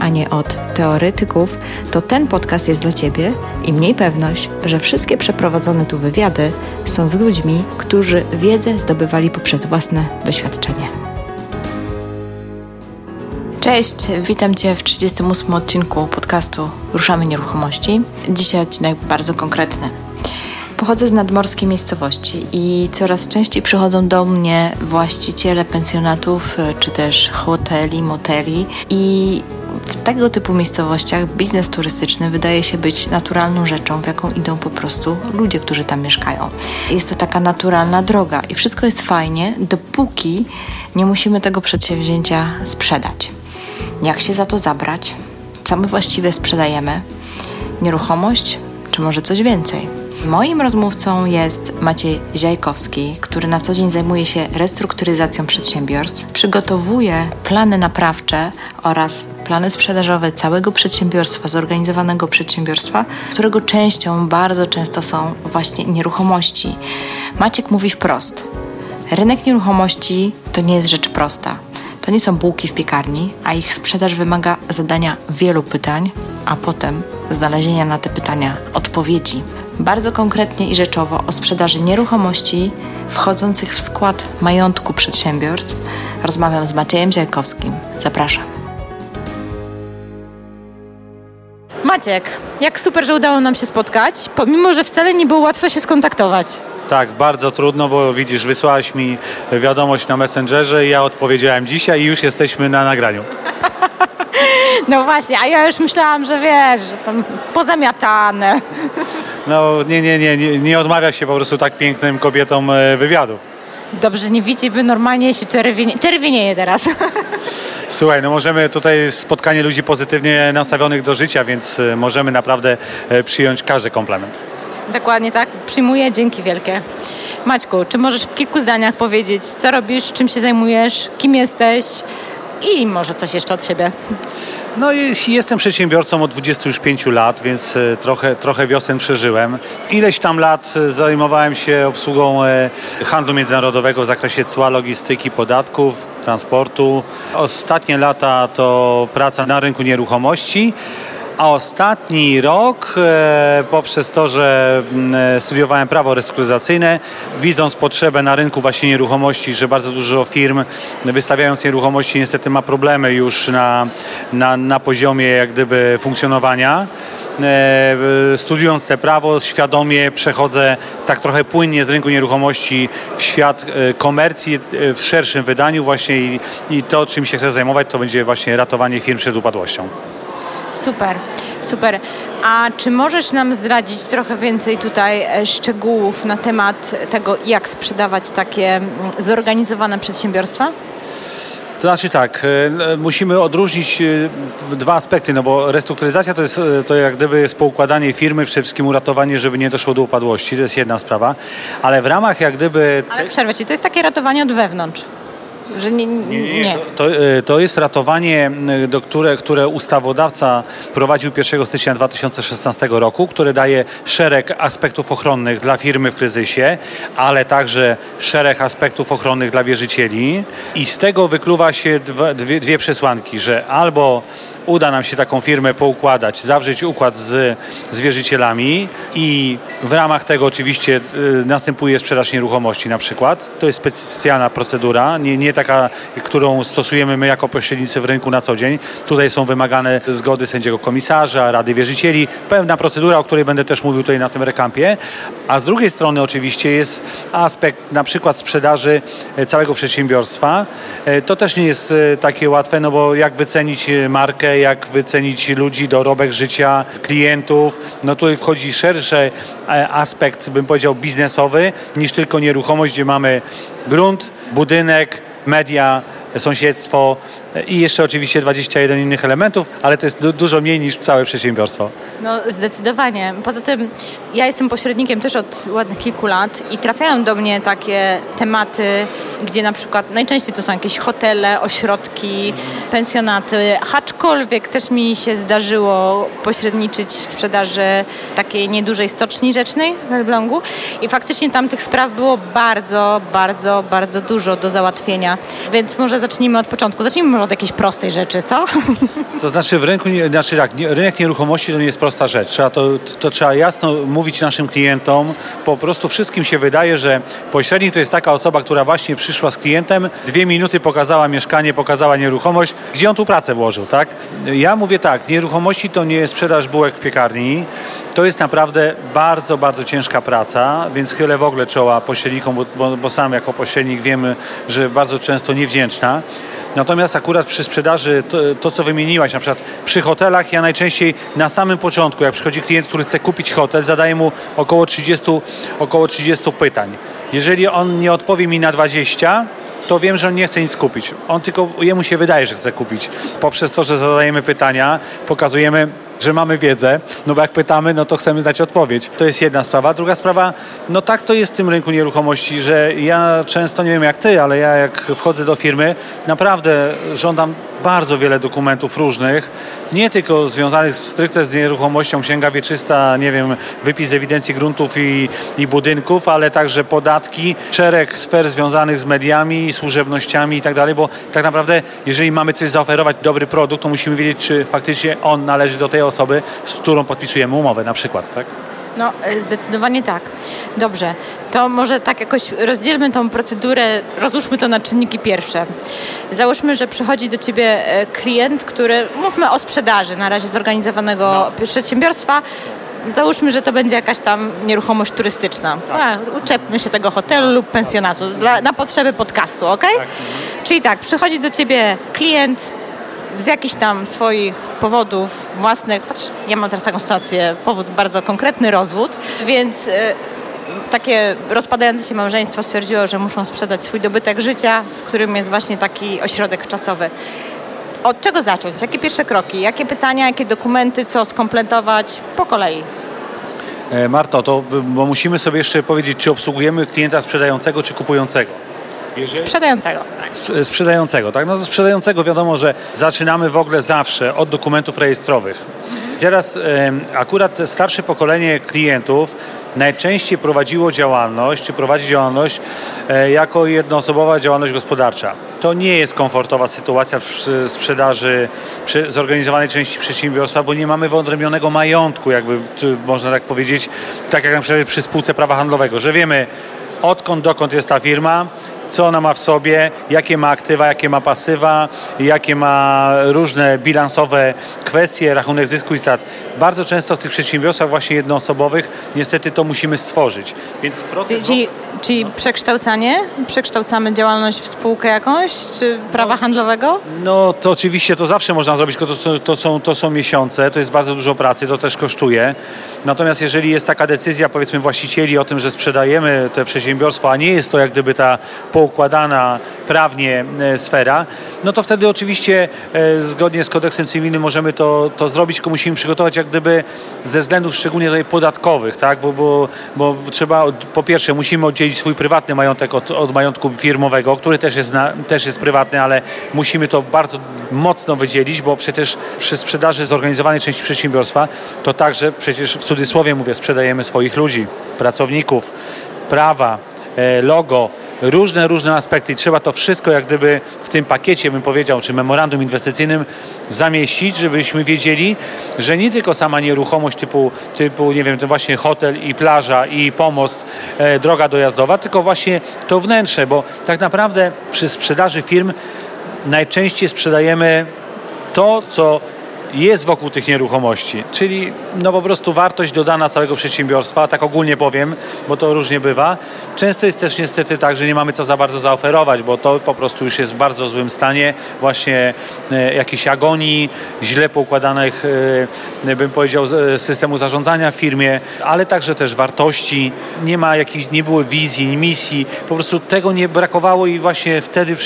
a nie od teoretyków, to ten podcast jest dla Ciebie i mniej pewność, że wszystkie przeprowadzone tu wywiady są z ludźmi, którzy wiedzę zdobywali poprzez własne doświadczenie. Cześć, witam Cię w 38 odcinku podcastu Ruszamy Nieruchomości. Dzisiaj odcinek bardzo konkretny. Pochodzę z nadmorskiej miejscowości i coraz częściej przychodzą do mnie właściciele pensjonatów czy też hoteli, moteli i w tego typu miejscowościach biznes turystyczny wydaje się być naturalną rzeczą, w jaką idą po prostu ludzie, którzy tam mieszkają. Jest to taka naturalna droga i wszystko jest fajnie, dopóki nie musimy tego przedsięwzięcia sprzedać. Jak się za to zabrać? Co my właściwie sprzedajemy? Nieruchomość, czy może coś więcej? Moim rozmówcą jest Maciej Ziajkowski, który na co dzień zajmuje się restrukturyzacją przedsiębiorstw, przygotowuje plany naprawcze oraz plany sprzedażowe całego przedsiębiorstwa, zorganizowanego przedsiębiorstwa, którego częścią bardzo często są właśnie nieruchomości. Maciek mówi wprost: rynek nieruchomości to nie jest rzecz prosta. To nie są bułki w piekarni, a ich sprzedaż wymaga zadania wielu pytań, a potem znalezienia na te pytania odpowiedzi bardzo konkretnie i rzeczowo o sprzedaży nieruchomości wchodzących w skład majątku przedsiębiorstw rozmawiam z Maciejem Zielkowskim. Zapraszam. Maciek, jak super, że udało nam się spotkać, pomimo, że wcale nie było łatwo się skontaktować. Tak, bardzo trudno, bo widzisz, wysłałaś mi wiadomość na Messengerze i ja odpowiedziałem dzisiaj i już jesteśmy na nagraniu. No właśnie, a ja już myślałam, że wiesz, że tam pozamiatane. No nie, nie, nie, nie, nie odmawia się po prostu tak pięknym kobietom e, wywiadów. Dobrze nie widzicie, by normalnie się czerwienie, czerwienieje teraz. Słuchaj, no możemy tutaj spotkanie ludzi pozytywnie nastawionych do życia, więc e, możemy naprawdę e, przyjąć każdy komplement. Dokładnie tak, przyjmuję, dzięki wielkie. Maćku, czy możesz w kilku zdaniach powiedzieć, co robisz, czym się zajmujesz, kim jesteś i może coś jeszcze od siebie? No jestem przedsiębiorcą od 25 lat, więc e, trochę, trochę wiosen przeżyłem. Ileś tam lat e, zajmowałem się obsługą e, handlu międzynarodowego w zakresie cła, logistyki, podatków, transportu. Ostatnie lata to praca na rynku nieruchomości. A ostatni rok, e, poprzez to, że mm, e, studiowałem prawo restrukturyzacyjne, widząc potrzebę na rynku właśnie nieruchomości, że bardzo dużo firm wystawiając nieruchomości niestety ma problemy już na, na, na poziomie jak gdyby funkcjonowania. E, studiując te prawo, świadomie przechodzę tak trochę płynnie z rynku nieruchomości w świat komercji w szerszym wydaniu właśnie i, i to, czym się chcę zajmować, to będzie właśnie ratowanie firm przed upadłością. Super, super. A czy możesz nam zdradzić trochę więcej tutaj e, szczegółów na temat tego, jak sprzedawać takie zorganizowane przedsiębiorstwa? To znaczy tak, e, musimy odróżnić e, dwa aspekty, no bo restrukturyzacja to jest to jak gdyby jest poukładanie firmy, przede wszystkim uratowanie, żeby nie doszło do upadłości, to jest jedna sprawa, ale w ramach jak gdyby... Ale przerwę Ci, to jest takie ratowanie od wewnątrz. Że nie, nie, nie. nie. To, to jest ratowanie, e, do które, które ustawodawca wprowadził 1 stycznia 2016 roku, które daje szereg aspektów ochronnych dla firmy w kryzysie, ale także szereg aspektów ochronnych dla wierzycieli. I z tego wykluwa się dwie, dwie przesłanki, że albo uda nam się taką firmę poukładać, zawrzeć układ z, z wierzycielami i w ramach tego oczywiście y, następuje sprzedaż nieruchomości na przykład. To jest specjalna procedura, nie, nie taka, którą stosujemy my jako pośrednicy w rynku na co dzień. Tutaj są wymagane zgody sędziego komisarza, Rady Wierzycieli, pewna procedura, o której będę też mówił tutaj na tym rekampie. A z drugiej strony oczywiście jest aspekt na przykład sprzedaży e, całego przedsiębiorstwa. E, to też nie jest e, takie łatwe, no bo jak wycenić markę, jak wycenić ludzi, dorobek życia klientów. No tutaj wchodzi szerszy e, aspekt, bym powiedział, biznesowy niż tylko nieruchomość, gdzie mamy grunt, budynek, media, sąsiedztwo i jeszcze oczywiście 21 innych elementów, ale to jest du dużo mniej niż całe przedsiębiorstwo. No zdecydowanie. Poza tym ja jestem pośrednikiem też od ładnych kilku lat i trafiają do mnie takie tematy, gdzie na przykład najczęściej to są jakieś hotele, ośrodki, pensjonaty, aczkolwiek też mi się zdarzyło pośredniczyć w sprzedaży takiej niedużej stoczni rzecznej w Elblągu i faktycznie tam tych spraw było bardzo, bardzo, bardzo dużo do załatwienia. Więc może zacznijmy od początku. Zacznijmy może od jakiejś prostej rzeczy, co? To znaczy w rynku, znaczy tak, rynek nieruchomości to nie jest prosta rzecz. Trzeba to, to trzeba jasno mówić naszym klientom. Po prostu wszystkim się wydaje, że pośrednik to jest taka osoba, która właśnie przyszła z klientem, dwie minuty pokazała mieszkanie, pokazała nieruchomość, gdzie on tu pracę włożył, tak? Ja mówię tak, nieruchomości to nie jest sprzedaż bułek w piekarni, to jest naprawdę bardzo, bardzo ciężka praca, więc chylę w ogóle czoła pośrednikom, bo, bo, bo sam jako pośrednik wiemy, że bardzo często niewdzięczna. Natomiast akurat przy sprzedaży, to, to, co wymieniłaś, na przykład przy hotelach, ja najczęściej na samym początku, jak przychodzi klient, który chce kupić hotel, zadaję mu około 30, około 30 pytań. Jeżeli on nie odpowie mi na 20, to wiem, że on nie chce nic kupić. On tylko, jemu się wydaje, że chce kupić. Poprzez to, że zadajemy pytania, pokazujemy że mamy wiedzę, no bo jak pytamy, no to chcemy znać odpowiedź. To jest jedna sprawa. Druga sprawa, no tak to jest w tym rynku nieruchomości, że ja często, nie wiem jak ty, ale ja jak wchodzę do firmy, naprawdę żądam bardzo wiele dokumentów różnych, nie tylko związanych stricte z nieruchomością, księga wieczysta, nie wiem, wypis ewidencji gruntów i, i budynków, ale także podatki, szereg sfer związanych z mediami, służebnościami i tak dalej, bo tak naprawdę, jeżeli mamy coś zaoferować, dobry produkt, to musimy wiedzieć, czy faktycznie on należy do tej osoby, z którą podpisujemy umowę na przykład, tak? No, e, zdecydowanie tak. Dobrze, to może tak jakoś rozdzielmy tą procedurę, rozłóżmy to na czynniki pierwsze. Załóżmy, że przychodzi do Ciebie e, klient, który, mówmy o sprzedaży na razie zorganizowanego no. przedsiębiorstwa, załóżmy, że to będzie jakaś tam nieruchomość turystyczna. Tak. A, uczepmy się tego hotelu lub pensjonatu dla, na potrzeby podcastu, ok? Tak. Czyli tak, przychodzi do Ciebie klient, z jakichś tam swoich powodów własnych, choć ja mam teraz taką sytuację, powód bardzo konkretny, rozwód, więc e, takie rozpadające się małżeństwo stwierdziło, że muszą sprzedać swój dobytek życia, którym jest właśnie taki ośrodek czasowy. Od czego zacząć? Jakie pierwsze kroki? Jakie pytania, jakie dokumenty, co skompletować? Po kolei. E, Marto, to bo musimy sobie jeszcze powiedzieć, czy obsługujemy klienta sprzedającego, czy kupującego. Sprzedającego. Tak. Sprzedającego, tak? No to sprzedającego wiadomo, że zaczynamy w ogóle zawsze od dokumentów rejestrowych. Teraz akurat starsze pokolenie klientów najczęściej prowadziło działalność, czy prowadzi działalność e, jako jednoosobowa działalność gospodarcza. To nie jest komfortowa sytuacja przy sprzedaży przy zorganizowanej części przedsiębiorstwa, bo nie mamy wyodrębnionego majątku, jakby można tak powiedzieć, tak jak na przykład przy spółce prawa handlowego, że wiemy odkąd dokąd jest ta firma, co ona ma w sobie, jakie ma aktywa, jakie ma pasywa, jakie ma różne bilansowe kwestie, rachunek zysku i strat. Bardzo często w tych przedsiębiorstwach właśnie jednoosobowych niestety to musimy stworzyć. Więc proces... Czyli, czyli przekształcanie? Przekształcamy działalność w spółkę jakąś, czy prawa handlowego? No to oczywiście to zawsze można zrobić, tylko to, to, są, to są miesiące, to jest bardzo dużo pracy, to też kosztuje. Natomiast jeżeli jest taka decyzja powiedzmy właścicieli o tym, że sprzedajemy te przedsiębiorstwo, a nie jest to jak gdyby ta poukładana prawnie e, sfera, no to wtedy oczywiście e, zgodnie z kodeksem cywilnym możemy to, to zrobić, tylko musimy przygotować jak gdyby ze względów szczególnie tutaj podatkowych, tak? bo, bo, bo trzeba po pierwsze musimy oddzielić swój prywatny majątek od, od majątku firmowego, który też jest, na, też jest prywatny, ale musimy to bardzo mocno wydzielić, bo przecież przy sprzedaży zorganizowanej części przedsiębiorstwa to także przecież w cudzysłowie mówię, sprzedajemy swoich ludzi, pracowników, prawa, e, logo, różne, różne aspekty i trzeba to wszystko jak gdyby w tym pakiecie, bym powiedział, czy memorandum inwestycyjnym zamieścić, żebyśmy wiedzieli, że nie tylko sama nieruchomość typu, typu nie wiem, to właśnie hotel i plaża i pomost, e, droga dojazdowa, tylko właśnie to wnętrze, bo tak naprawdę przy sprzedaży firm najczęściej sprzedajemy to, co jest wokół tych nieruchomości, czyli no po prostu wartość dodana całego przedsiębiorstwa, tak ogólnie powiem, bo to różnie bywa. Często jest też niestety tak, że nie mamy co za bardzo zaoferować, bo to po prostu już jest w bardzo złym stanie, właśnie e, jakiejś agonii, źle poukładanych, e, bym powiedział, systemu zarządzania w firmie, ale także też wartości, nie ma jakiejś, nie było wizji, misji, po prostu tego nie brakowało i właśnie wtedy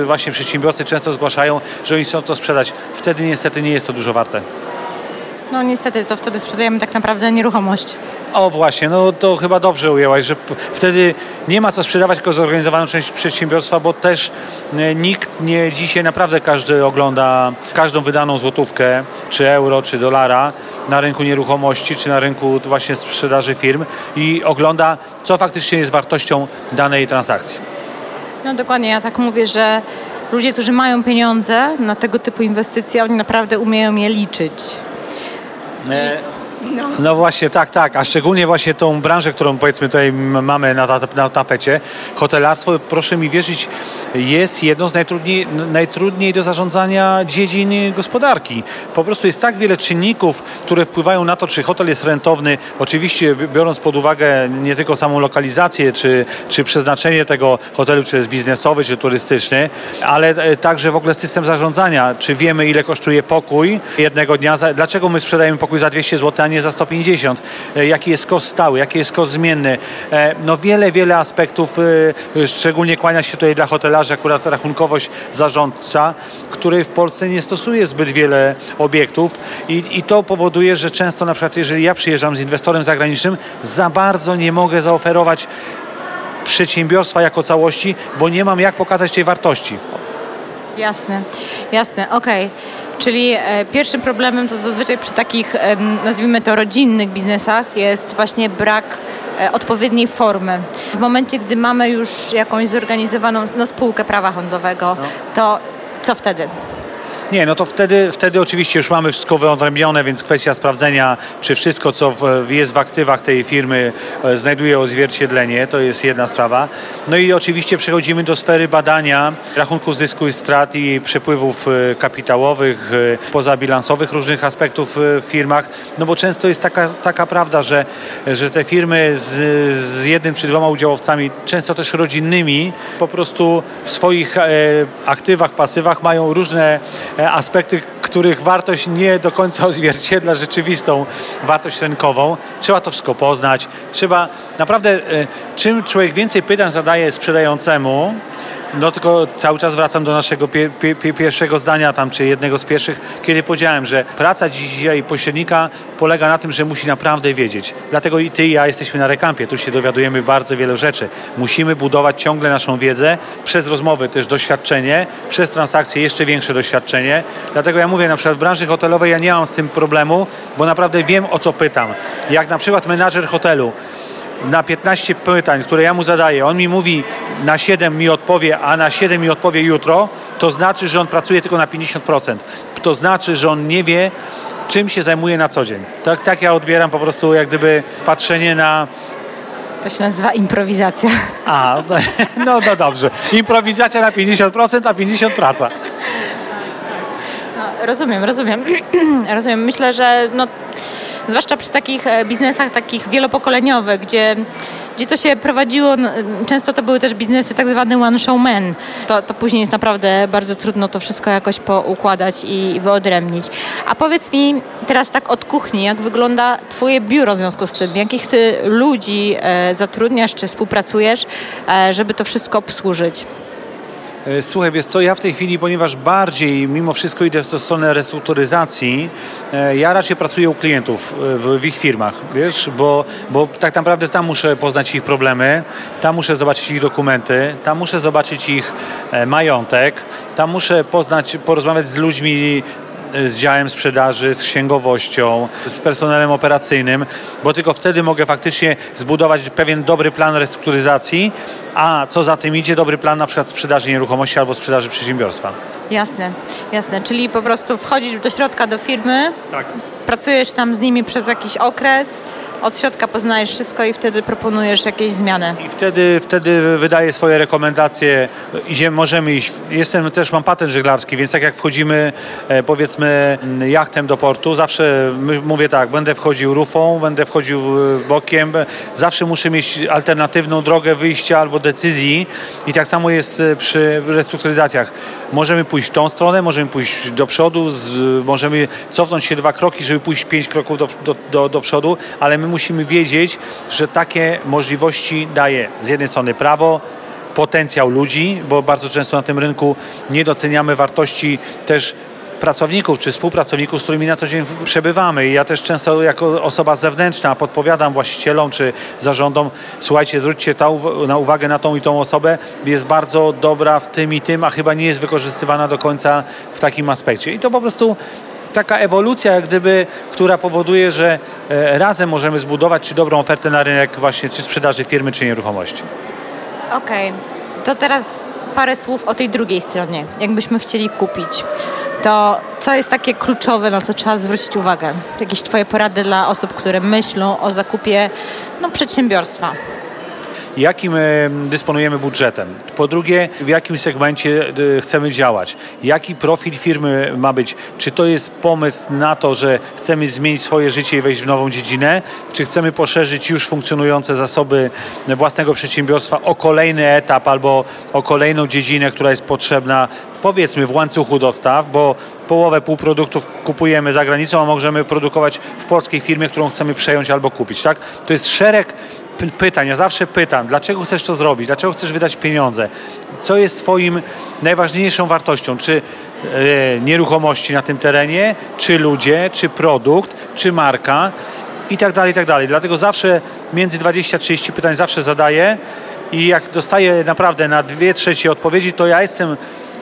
e, właśnie przedsiębiorcy często zgłaszają, że oni chcą to sprzedać. Wtedy niestety nie jest to dużo warte. No niestety, to wtedy sprzedajemy tak naprawdę nieruchomość. O właśnie, no to chyba dobrze ujęłaś, że wtedy nie ma co sprzedawać tylko zorganizowaną część przedsiębiorstwa, bo też e, nikt nie dzisiaj naprawdę każdy ogląda każdą wydaną złotówkę, czy euro, czy dolara na rynku nieruchomości, czy na rynku właśnie sprzedaży firm i ogląda, co faktycznie jest wartością danej transakcji. No dokładnie, ja tak mówię, że ludzie, którzy mają pieniądze na tego typu inwestycje, oni naprawdę umieją je liczyć. E, no. no. właśnie, tak, tak. A szczególnie właśnie tą branżę, którą powiedzmy tutaj mamy na, na tapecie, hotelarstwo, proszę mi wierzyć, jest jedną z najtrudniej, najtrudniej do zarządzania dziedzin gospodarki. Po prostu jest tak wiele czynników, które wpływają na to, czy hotel jest rentowny, oczywiście biorąc pod uwagę nie tylko samą lokalizację, czy, czy przeznaczenie tego hotelu, czy jest biznesowy, czy turystyczny, ale e, także w ogóle system zarządzania. Czy wiemy, ile kosztuje pokój jednego dnia? Dlaczego my sprzedajemy pokój za 200 zł, a nie za 150? E, jaki jest koszt stały? Jaki jest koszt zmienny? E, no wiele, wiele aspektów, szczególnie kłania się tutaj dla hotela sprzedaży, akurat rachunkowość zarządcza, której w Polsce nie stosuje zbyt wiele obiektów i, i to powoduje, że często na przykład jeżeli ja przyjeżdżam z inwestorem zagranicznym, za bardzo nie mogę zaoferować przedsiębiorstwa jako całości, bo nie mam jak pokazać tej wartości. Jasne, jasne, okej. Okay. Czyli e, pierwszym problemem to zazwyczaj przy takich, e, nazwijmy to rodzinnych biznesach jest właśnie brak E, odpowiedniej formy. W momencie, gdy mamy już jakąś zorganizowaną no, spółkę prawa handlowego, no. to co wtedy? Nie, no to wtedy, wtedy oczywiście już mamy wszystko wyodrębnione, więc kwestia sprawdzenia, czy wszystko, co w, jest w aktywach tej firmy e, znajduje odzwierciedlenie, to jest jedna sprawa. No i oczywiście przechodzimy do sfery badania rachunków zysku i strat i przepływów e, kapitałowych, e, pozabilansowych, różnych aspektów w firmach, no bo często jest taka, taka prawda, że, że te firmy z, z jednym czy dwoma udziałowcami, często też rodzinnymi, po prostu w swoich aktywach, pasywach mają różne aspekty, których wartość nie do końca odzwierciedla rzeczywistą wartość rynkową. Trzeba to wszystko poznać. Trzeba naprawdę, e, czym człowiek więcej pytań zadaje sprzedającemu, no tylko cały czas wracam do naszego pie, pie, pierwszego zdania tam, czy jednego z pierwszych, kiedy powiedziałem, że praca dzisiaj pośrednika polega na tym, że musi naprawdę wiedzieć. Dlatego i ty i ja jesteśmy na rekampie, tu się dowiadujemy bardzo wiele rzeczy. Musimy budować ciągle naszą wiedzę, przez rozmowy też doświadczenie, przez transakcje jeszcze większe doświadczenie. Dlatego ja mówię, na przykład w branży hotelowej ja nie mam z tym problemu, bo naprawdę wiem o co pytam. Jak na przykład menadżer hotelu na 15 pytań, które ja mu zadaję, on mi mówi na 7 mi odpowie, a na 7 mi odpowie jutro, to znaczy, że on pracuje tylko na 50%. To znaczy, że on nie wie, czym się zajmuje na co dzień. Tak, tak ja odbieram po prostu jak gdyby patrzenie na to się nazywa improwizacja. A, no, no, no dobrze. Improwizacja na 50%, a 50% praca. No, rozumiem, rozumiem. rozumiem. Myślę, że no, zwłaszcza przy takich e, biznesach takich wielopokoleniowych, gdzie gdzie to się prowadziło, często to były też biznesy tak zwane one show men. To, to później jest naprawdę bardzo trudno to wszystko jakoś poukładać i wyodrębnić. A powiedz mi teraz tak od kuchni, jak wygląda twoje biuro w związku z tym? Jakich ty ludzi e, zatrudniasz czy współpracujesz, e, żeby to wszystko obsłużyć? E, słuchaj, wiesz co, ja w tej chwili, ponieważ bardziej mimo wszystko idę w stronę restrukturyzacji, e, ja raczej pracuję u klientów e, w, w, ich firmach, wiesz, bo, bo tak naprawdę tam muszę poznać ich problemy, tam muszę zobaczyć ich dokumenty, tam muszę zobaczyć ich majątek, tam muszę poznać, porozmawiać z ludźmi z działem sprzedaży, z księgowością, z personelem operacyjnym, bo tylko wtedy mogę faktycznie zbudować pewien dobry plan restrukturyzacji, a co za tym idzie, dobry plan na przykład sprzedaży nieruchomości albo sprzedaży przedsiębiorstwa. Jasne, jasne. Czyli po prostu wchodzisz do środka do firmy, tak. pracujesz tam z nimi przez jakiś okres, od środka poznajesz wszystko i wtedy proponujesz jakieś zmiany. I wtedy, wtedy wydaje swoje rekomendacje. Idziemy, możemy iść. Jestem też, mam patent żeglarski, więc tak jak wchodzimy e, powiedzmy jachtem do portu, zawsze mówię tak, będę wchodził rufą, będę wchodził bokiem, zawsze muszę mieć alternatywną drogę wyjścia albo decyzji i tak samo jest e, przy restrukturyzacjach. Możemy pójść w tą stronę, możemy pójść do przodu, możemy cofnąć się dwa kroki, żeby pójść pięć kroków do, do, do, do przodu, ale my musimy wiedzieć, że takie możliwości daje z jednej strony prawo, potencjał ludzi, bo bardzo często na tym rynku nie doceniamy wartości też pracowników czy współpracowników, z którymi na co dzień przebywamy. I ja też często jako osoba zewnętrzna podpowiadam właścicielom czy zarządom, słuchajcie, zwróćcie na uwagę na tą i tą osobę, jest bardzo dobra w tym i tym, a chyba nie jest wykorzystywana do końca w takim aspekcie. I to po prostu taka ewolucja, jak gdyby, która powoduje, że e, razem możemy zbudować czy dobrą ofertę na rynek właśnie czy sprzedaży firmy, czy nieruchomości. Okej, okay. to teraz parę słów o tej drugiej stronie. Jakbyśmy chcieli kupić, to co jest takie kluczowe, na co trzeba zwrócić uwagę? Jakieś Twoje porady dla osób, które myślą o zakupie no, przedsiębiorstwa? Jakim dysponujemy budżetem. Po drugie, w jakim segmencie e, chcemy działać. Jaki profil firmy ma być. Czy to jest pomysł na to, że chcemy zmienić swoje życie i wejść w nową dziedzinę, czy chcemy poszerzyć już funkcjonujące zasoby własnego przedsiębiorstwa o kolejny etap albo o kolejną dziedzinę, która jest potrzebna powiedzmy w łańcuchu dostaw, bo połowę półproduktów kupujemy za granicą, a możemy produkować w polskiej firmie, którą chcemy przejąć albo kupić. Tak? To jest szereg pytań. Ja zawsze pytam, dlaczego chcesz to zrobić, dlaczego chcesz wydać pieniądze, co jest Twoim najważniejszą wartością, czy e, nieruchomości na tym terenie, czy ludzie, czy produkt, czy marka? I tak dalej, i tak dalej. Dlatego zawsze między 20-30 pytań zawsze zadaję i jak dostaję naprawdę na dwie trzecie odpowiedzi, to ja jestem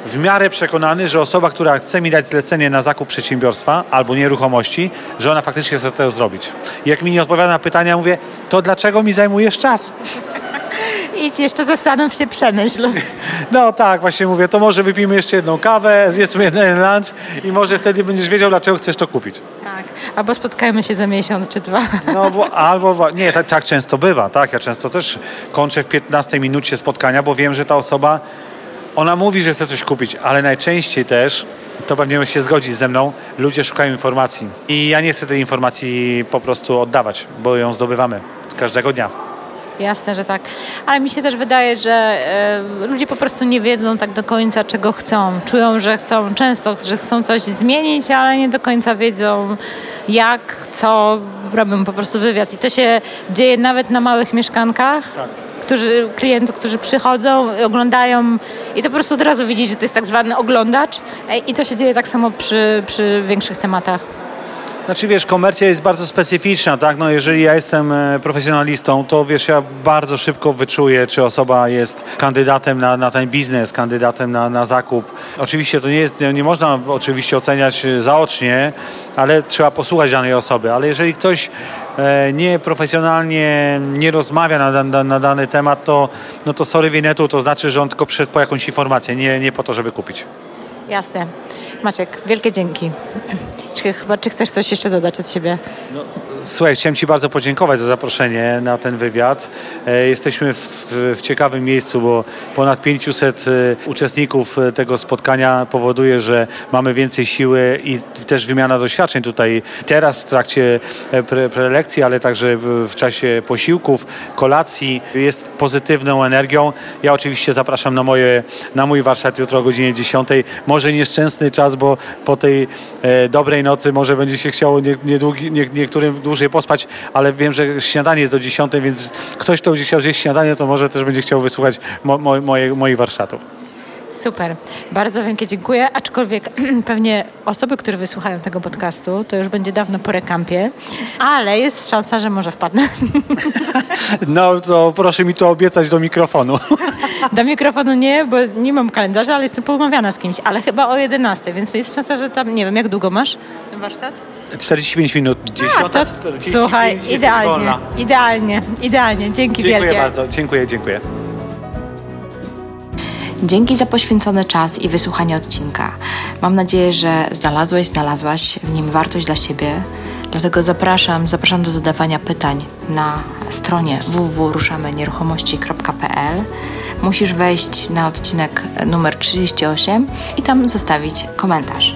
w miarę przekonany, że osoba, która chce mi dać zlecenie na zakup przedsiębiorstwa albo nieruchomości, że ona faktycznie chce to zrobić. Jak mi nie odpowiada na pytania, mówię, to dlaczego mi zajmujesz czas? Idź jeszcze zastanów się, przemyśl. No tak, właśnie mówię, to może wypijmy jeszcze jedną kawę, zjedzmy jeden lunch i może wtedy będziesz wiedział, dlaczego chcesz to kupić. Tak, albo spotkajmy się za miesiąc czy dwa. No bo, albo, nie, tak, tak często bywa, tak, ja często też kończę w 15 minucie spotkania, bo wiem, że ta osoba ona mówi, że chce coś kupić, ale najczęściej też, to pewnie się zgodzi ze mną, ludzie szukają informacji. I ja nie chcę tej informacji po prostu oddawać, bo ją zdobywamy każdego dnia. Jasne, że tak. Ale mi się też wydaje, że e, ludzie po prostu nie wiedzą tak do końca, czego chcą. Czują, że chcą często, że chcą coś zmienić, ale nie do końca wiedzą jak, co. Robią po prostu wywiad. I to się dzieje nawet na małych mieszkankach. Tak którzy, klientów, którzy przychodzą, oglądają i to po prostu od razu widzisz, że to jest tak zwany oglądacz i to się dzieje tak samo przy, przy większych tematach. Znaczy wiesz, komercja jest bardzo specyficzna, tak? No jeżeli ja jestem e, profesjonalistą, to wiesz, ja bardzo szybko wyczuję, czy osoba jest kandydatem na, na ten biznes, kandydatem na, na zakup. Oczywiście to nie jest, nie można oczywiście oceniać zaocznie, ale trzeba posłuchać danej osoby. Ale jeżeli ktoś e, nieprofesjonalnie nie rozmawia na, na, na, dany temat, to, no to sorry winetu, to znaczy, że on tylko przyszedł po jakąś informację, nie, nie po to, żeby kupić. Jasne. Maciek, wielkie dzięki. Czy, chyba, czy chcesz coś jeszcze dodać od siebie? No, Słuchaj, chciałem Ci bardzo podziękować za zaproszenie na ten wywiad. E, jesteśmy w, w, w, ciekawym miejscu, bo ponad 500 e, uczestników e, tego spotkania powoduje, że mamy więcej siły i też wymiana doświadczeń tutaj teraz w trakcie pre, prelekcji, ale także w czasie posiłków, kolacji jest pozytywną energią. Ja oczywiście zapraszam na, moje, na mój warsztat jutro o godzinie 10. Może nieszczęsny czas, bo po tej dobrej nocy może będzie się chciało nie, nie, nie, niektórym dłużej pospać, ale wiem, że śniadanie jest do 10, więc ktoś, kto będzie chciał zjeść śniadanie, to może też będzie chciał wysłuchać mo, mo, moje, moich warsztatów. Super, bardzo wielkie dziękuję. Aczkolwiek pewnie osoby, które wysłuchają tego podcastu, to już będzie dawno po rekampie, ale jest szansa, że może wpadnę. No to proszę mi to obiecać do mikrofonu. Do mikrofonu nie, bo nie mam kalendarza, ale jestem poumawiana z kimś, ale chyba o 11, więc jest szansa, że tam, nie wiem, jak długo masz ten warsztat? 45 minut, 10, A, to, Słuchaj, idealnie, idealnie, idealnie. Dzięki dziękuję wielkie. Dziękuję bardzo, dziękuję, dziękuję. Dzięki za poświęcony czas i wysłuchanie odcinka. Mam nadzieję, że znalazłeś, znalazłaś w nim wartość dla siebie, Dlatego zapraszam, zapraszam do zadawania pytań na stronie www.ruszamenieruchomości.pl. Musisz wejść na odcinek numer 38 i tam zostawić komentarz.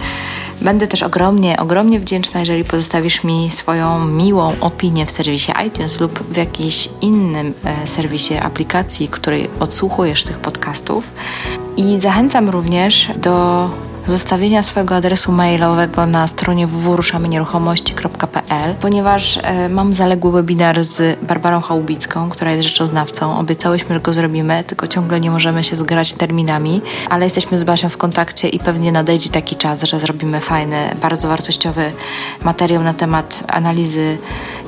Będę też ogromnie, ogromnie wdzięczna, jeżeli pozostawisz mi swoją miłą opinię w serwisie iTunes lub w jakimś innym e, serwisie aplikacji, której odsłuchujesz tych podcastów. I zachęcam również do zostawienia swojego adresu mailowego na stronie www.ruszamenieruchomości.pl, ponieważ e, mam zaległy webinar z Barbarą Chałubicką, która jest rzeczoznawcą. Obiecałyśmy, że go zrobimy, tylko ciągle nie możemy się zgrać terminami, ale jesteśmy z Basią w kontakcie i pewnie nadejdzie taki czas, że zrobimy fajny, bardzo wartościowy materiał na temat analizy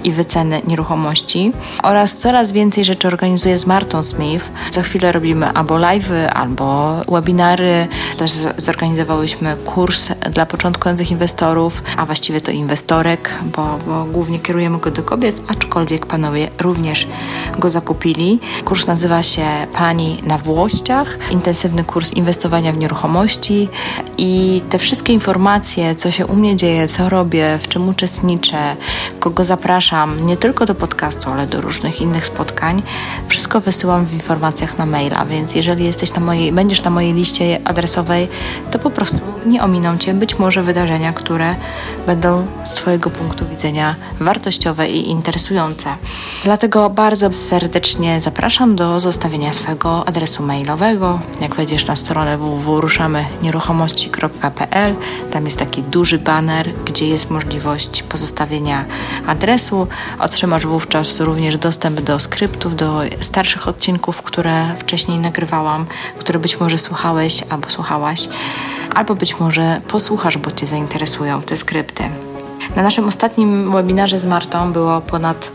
i wyceny nieruchomości oraz coraz więcej rzeczy organizuję z Martą Smith. Za chwilę robimy albo live'y, albo webinary. Też zorganizowałyśmy kurs dla początkujących inwestorów, a właściwie to inwestorek, bo, bo głównie kierujemy go do kobiet, aczkolwiek panowie również go zakupili. Kurs nazywa się Pani na Włościach, intensywny kurs inwestowania w nieruchomości i te wszystkie informacje, co się u mnie dzieje, co robię, w czym uczestniczę, kogo zapraszam nie tylko do podcastu, ale do różnych innych spotkań. Wszystko wysyłam w informacjach na maila, więc jeżeli jesteś na mojej, będziesz na mojej liście adresowej, to po prostu nie ominą Cię być może wydarzenia, które będą z Twojego punktu widzenia wartościowe i interesujące. Dlatego bardzo serdecznie zapraszam do zostawienia swojego adresu mailowego. Jak wejdziesz na stronę www.ruszamenieruchomości.pl, tam jest taki duży banner, gdzie jest możliwość pozostawienia adresu Otrzymasz wówczas również dostęp do skryptów, do starszych odcinków, które wcześniej nagrywałam, które być może słuchałeś albo słuchałaś, albo być może posłuchasz, bo Cię zainteresują te skrypty. Na naszym ostatnim webinarze z Martą było ponad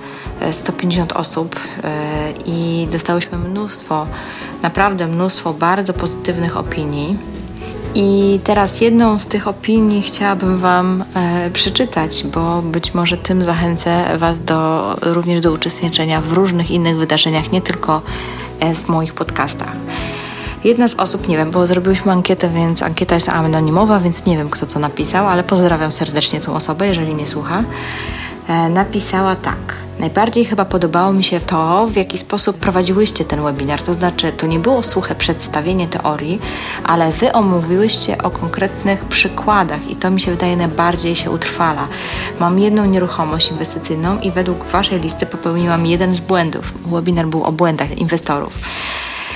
150 e, osób e, i dostałyśmy mnóstwo, naprawdę mnóstwo bardzo pozytywnych opinii i teraz jedną z tych opinii chciałabym Wam e, przeczytać, bo być może tym zachęcę Was do, również do uczestniczenia w różnych innych wydarzeniach, nie tylko w moich podcastach. Jedna z osób, nie wiem, bo zrobiłyśmy ankietę, więc ankieta jest anonimowa, więc nie wiem, kto to napisał, ale pozdrawiam serdecznie tą osobę, jeżeli mnie słucha. E, napisała tak. Najbardziej chyba podobało mi się to, w jaki sposób prowadziłyście ten webinar. To znaczy, to nie było suche przedstawienie teorii, ale wy omówiłyście o konkretnych przykładach i to mi się wydaje najbardziej się utrwala. Mam jedną nieruchomość inwestycyjną i według waszej listy popełniłam jeden z błędów. Webinar był o błędach inwestorów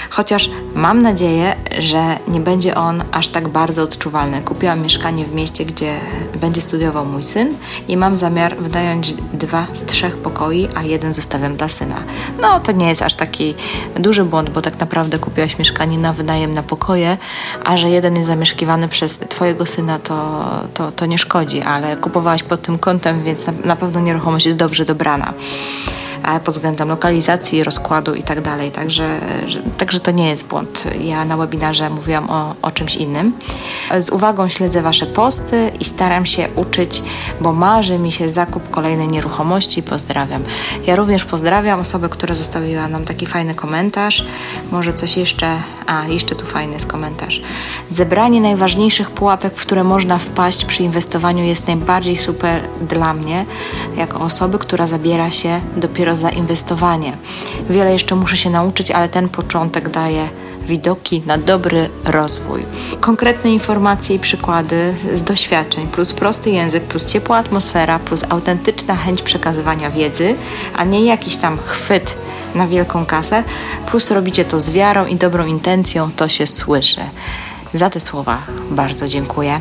chociaż mam nadzieję, że nie będzie on aż tak bardzo odczuwalny. Kupiłam mieszkanie w mieście, gdzie będzie studiował mój syn i mam zamiar wynająć dwa z trzech pokoi, a jeden zostawiam dla syna. No to nie jest aż taki duży błąd, bo tak naprawdę kupiłaś mieszkanie na wynajem na pokoje, a że jeden jest zamieszkiwany przez twojego syna, to, to, to nie szkodzi, ale kupowałaś pod tym kątem, więc na, na pewno nieruchomość jest dobrze dobrana pod względem lokalizacji, rozkładu i tak. Także, także to nie jest błąd. Ja na webinarze mówiłam o, o czymś innym. Z uwagą śledzę Wasze posty i staram się uczyć, bo marzy mi się zakup kolejnej nieruchomości. Pozdrawiam. Ja również pozdrawiam osobę, która zostawiła nam taki fajny komentarz. Może coś jeszcze. A, jeszcze tu fajny jest komentarz. Zebranie najważniejszych pułapek, w które można wpaść przy inwestowaniu jest najbardziej super dla mnie, jako osoby, która zabiera się dopiero za inwestowanie. Wiele jeszcze muszę się nauczyć, ale ten początek daje widoki na dobry rozwój. Konkretne informacje i przykłady z doświadczeń, plus prosty język, plus ciepła atmosfera, plus autentyczna chęć przekazywania wiedzy, a nie jakiś tam chwyt na wielką kasę, plus robicie to z wiarą i dobrą intencją, to się słyszy. Za te słowa bardzo dziękuję.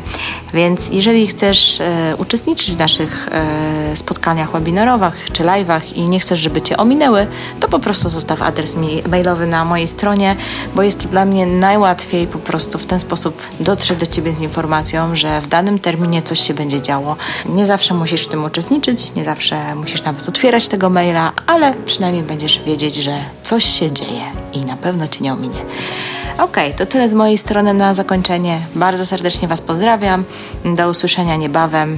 Więc jeżeli chcesz e, uczestniczyć w naszych e, spotkaniach webinarowych czy live'ach i nie chcesz, żeby Cię ominęły, to po prostu zostaw adres mailowy na mojej stronie, bo jest dla mnie najłatwiej po prostu w ten sposób dotrzeć do Ciebie z informacją, że w danym terminie coś się będzie działo. Nie zawsze musisz w tym uczestniczyć, nie zawsze musisz nawet otwierać tego maila, ale przynajmniej będziesz wiedzieć, że coś się dzieje i na pewno Cię nie ominie. Ok, to tyle z mojej strony na zakończenie. Bardzo serdecznie Was pozdrawiam. Do usłyszenia niebawem.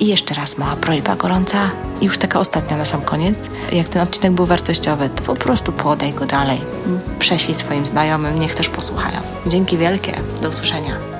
I jeszcze raz mała prośba gorąca i już taka ostatnia na sam koniec. Jak ten odcinek był wartościowy, to po prostu podaj go dalej. Prześlij swoim znajomym, niech też posłuchają. Dzięki wielkie. Do usłyszenia.